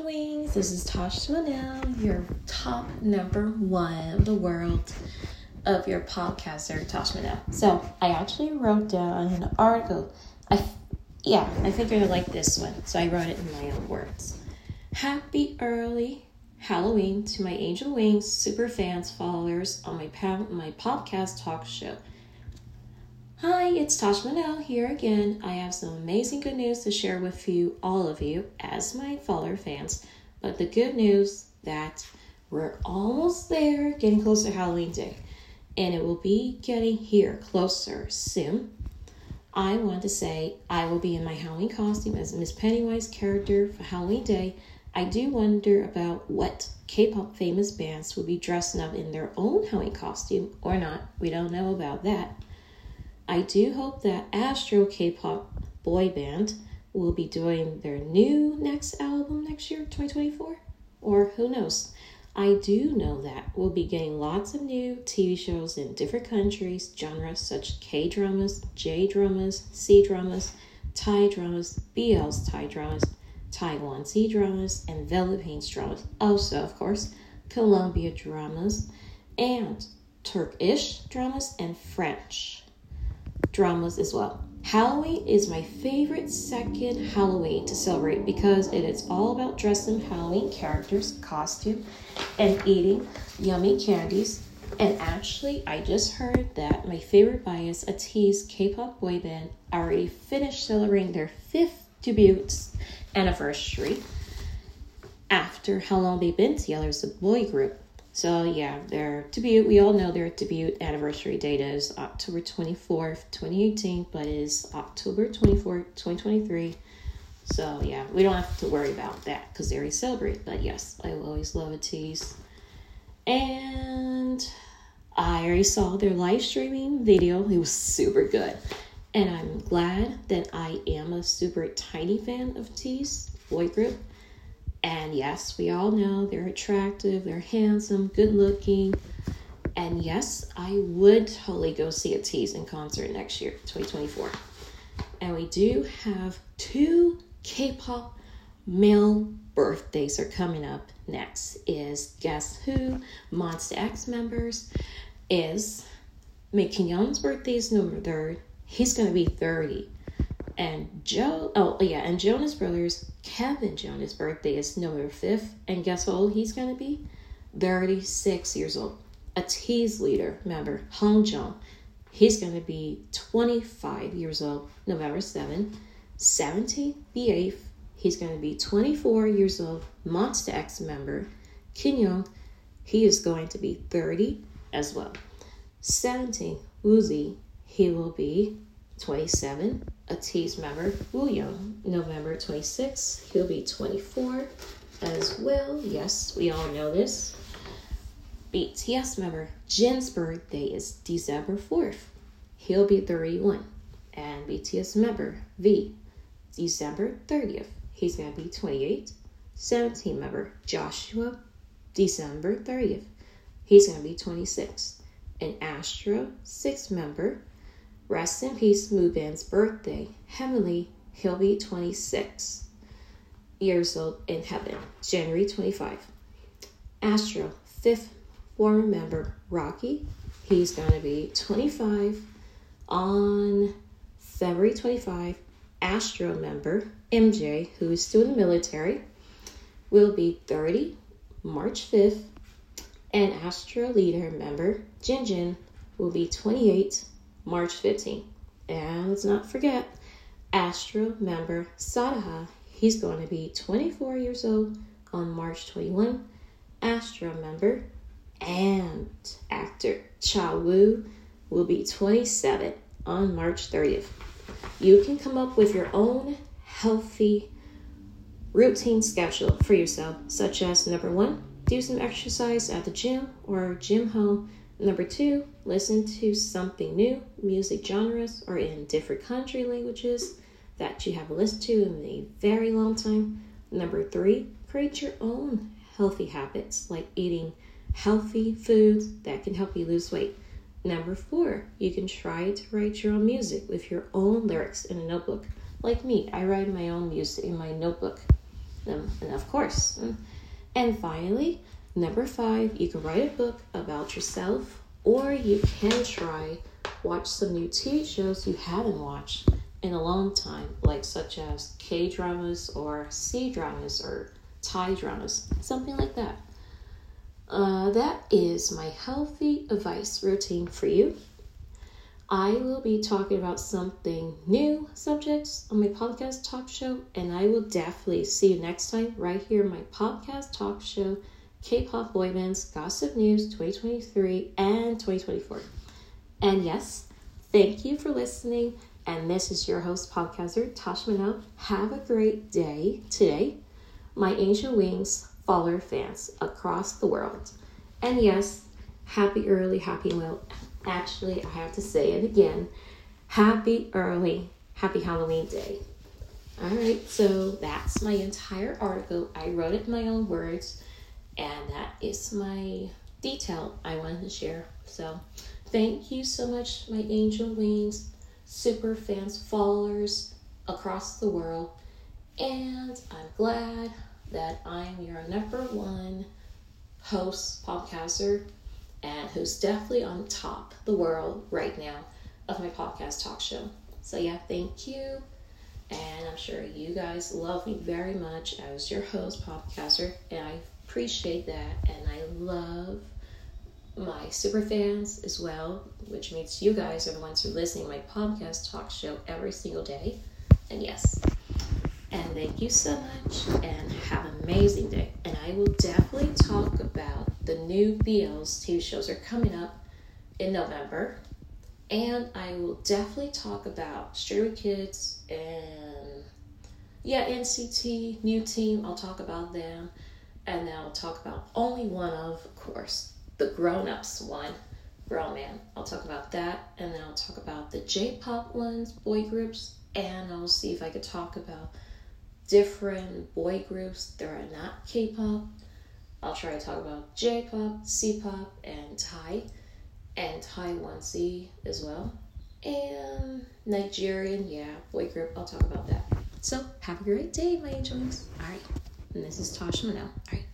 Wings. This is Tosh Monell, your top number one of the world of your podcaster, Tosh Monell. So I actually wrote down an article. I, yeah, I figured I like this one, so I wrote it in my own words. Happy early Halloween to my Angel Wings super fans, followers on my my podcast talk show. Hi, it's Tosh Monell here again. I have some amazing good news to share with you, all of you, as my follower fans. But the good news that we're almost there, getting closer to Halloween Day, and it will be getting here closer soon. I want to say I will be in my Halloween costume as Miss Pennywise character for Halloween Day. I do wonder about what K-pop famous bands will be dressing up in their own Halloween costume or not. We don't know about that. I do hope that Astro K pop boy band will be doing their new next album next year, 2024. Or who knows? I do know that we'll be getting lots of new TV shows in different countries, genres such K dramas, J dramas, C dramas, Thai dramas, BL's Thai dramas, Taiwan C dramas, and Philippines dramas. Also, of course, Colombia dramas, and Turkish dramas, and French dramas as well. Halloween is my favorite second Halloween to celebrate because it is all about dressing Halloween characters, costume, and eating yummy candies. And actually, I just heard that my favorite bias, ATEEZ K-pop boy band, already finished celebrating their fifth debut anniversary after how long they've been together as a boy group. So yeah, their debut, we all know their debut anniversary date is October 24th, 2018, but it is October 24th, 2023. So yeah, we don't have to worry about that because they already celebrate. But yes, I will always love ATEEZ. And I already saw their live streaming video. It was super good. And I'm glad that I am a super tiny fan of ATEEZ boy group and yes, we all know they're attractive, they're handsome, good looking. And yes, I would totally go see ATEEZ in concert next year, 2024. And we do have two K-pop male birthdays are coming up next. Is Guess Who, Monsta X members, is Kim Young's birthday is November 3rd. He's gonna be 30 and Joe, oh yeah, and Jonas Brothers, Kevin Jonas' birthday is November 5th. And guess how old he's to be? 36 years old. ATEEZ leader member, Hongjoong, he's to be 25 years old, November 7th. 17th, the 8th, he's to be 24 years old, Monsta X member, Kim Young, he is going to be 30 as well. 17th, Woozi, he will be 27 ATEEZ member, William, November 26th. He'll be 24 as well. Yes, we all know this. BTS member, Jin's birthday is December 4th. He'll be 31. And BTS member, V, December 30th. He's going to be 28. 17 member, Joshua, December 30th. He's going to be 26. And Astro, 6 member, Rest in peace, Moonbin's birthday. Heavenly, he'll be 26 years old in heaven, January 25. Astro, fifth former member, Rocky, he's going to be 25 on February 25. Astro member, MJ, who is still in the military, will be 30 March 5th. And Astro leader member, Jinjin, will be 28 March 15th. And let's not forget Astro member Sanha. He's going to be 24 years old on March 21. Astro member and actor Cha Woo will be 27 on March 30th. You can come up with your own healthy routine schedule for yourself, such as number one, do some exercise at the gym or gym home Number two, listen to something new, music genres, or in different country languages that you have listened to in a very long time. Number three, create your own healthy habits like eating healthy foods that can help you lose weight. Number four, you can try to write your own music with your own lyrics in a notebook. Like me, I write my own music in my notebook. and, and of course. Mm. And finally, number five, you can write a book about yourself, or you can try watch some new TV shows you haven't watched in a long time, like such as K dramas or C dramas or Thai dramas, something like that. Uh, that is my healthy advice routine for you. I will be talking about something new subjects on my podcast talk show, and I will definitely see you next time right here in my podcast talk show, K-pop boy bands gossip news 2023 and 2024. And yes, thank you for listening. And this is your host, podcaster Tosh Monell. Have a great day today, my Angel Wings follower fans across the world. And yes, happy early, happy well actually, I have to say it again. Happy early, happy Halloween day. All right, so that's my entire article. I wrote it in my own words, and that is my detail I wanted to share. So, thank you so much, my angel wings, super fans, followers across the world, and I'm glad that I'm your number one host, podcaster, and who's definitely on top the world right now of my podcast talk show. So yeah, thank you. And I'm sure you guys love me very much as your host, podcaster, and I appreciate that. And I love my super fans as well, which means you guys are the ones who are listening to my podcast talk show every single day. And yes, and thank you so much and have an amazing day. And I will definitely talk about the new BLs TV shows are coming up in November. And I will definitely talk about Stray Kids and yeah, NCT, new team. I'll talk about them. And then I'll talk about only one of, of course, the grown ups one, Grown Man. I'll talk about that. And then I'll talk about the J pop ones, boy groups. And I'll see if I could talk about different boy groups that are not K-pop. I'll try to talk about J-pop, C-pop, and Thai, and Taiwan C as well, and Nigerian, yeah, boy group. I'll talk about that. So have a great day, my angels. All right, and this is Tasha Monell. All right.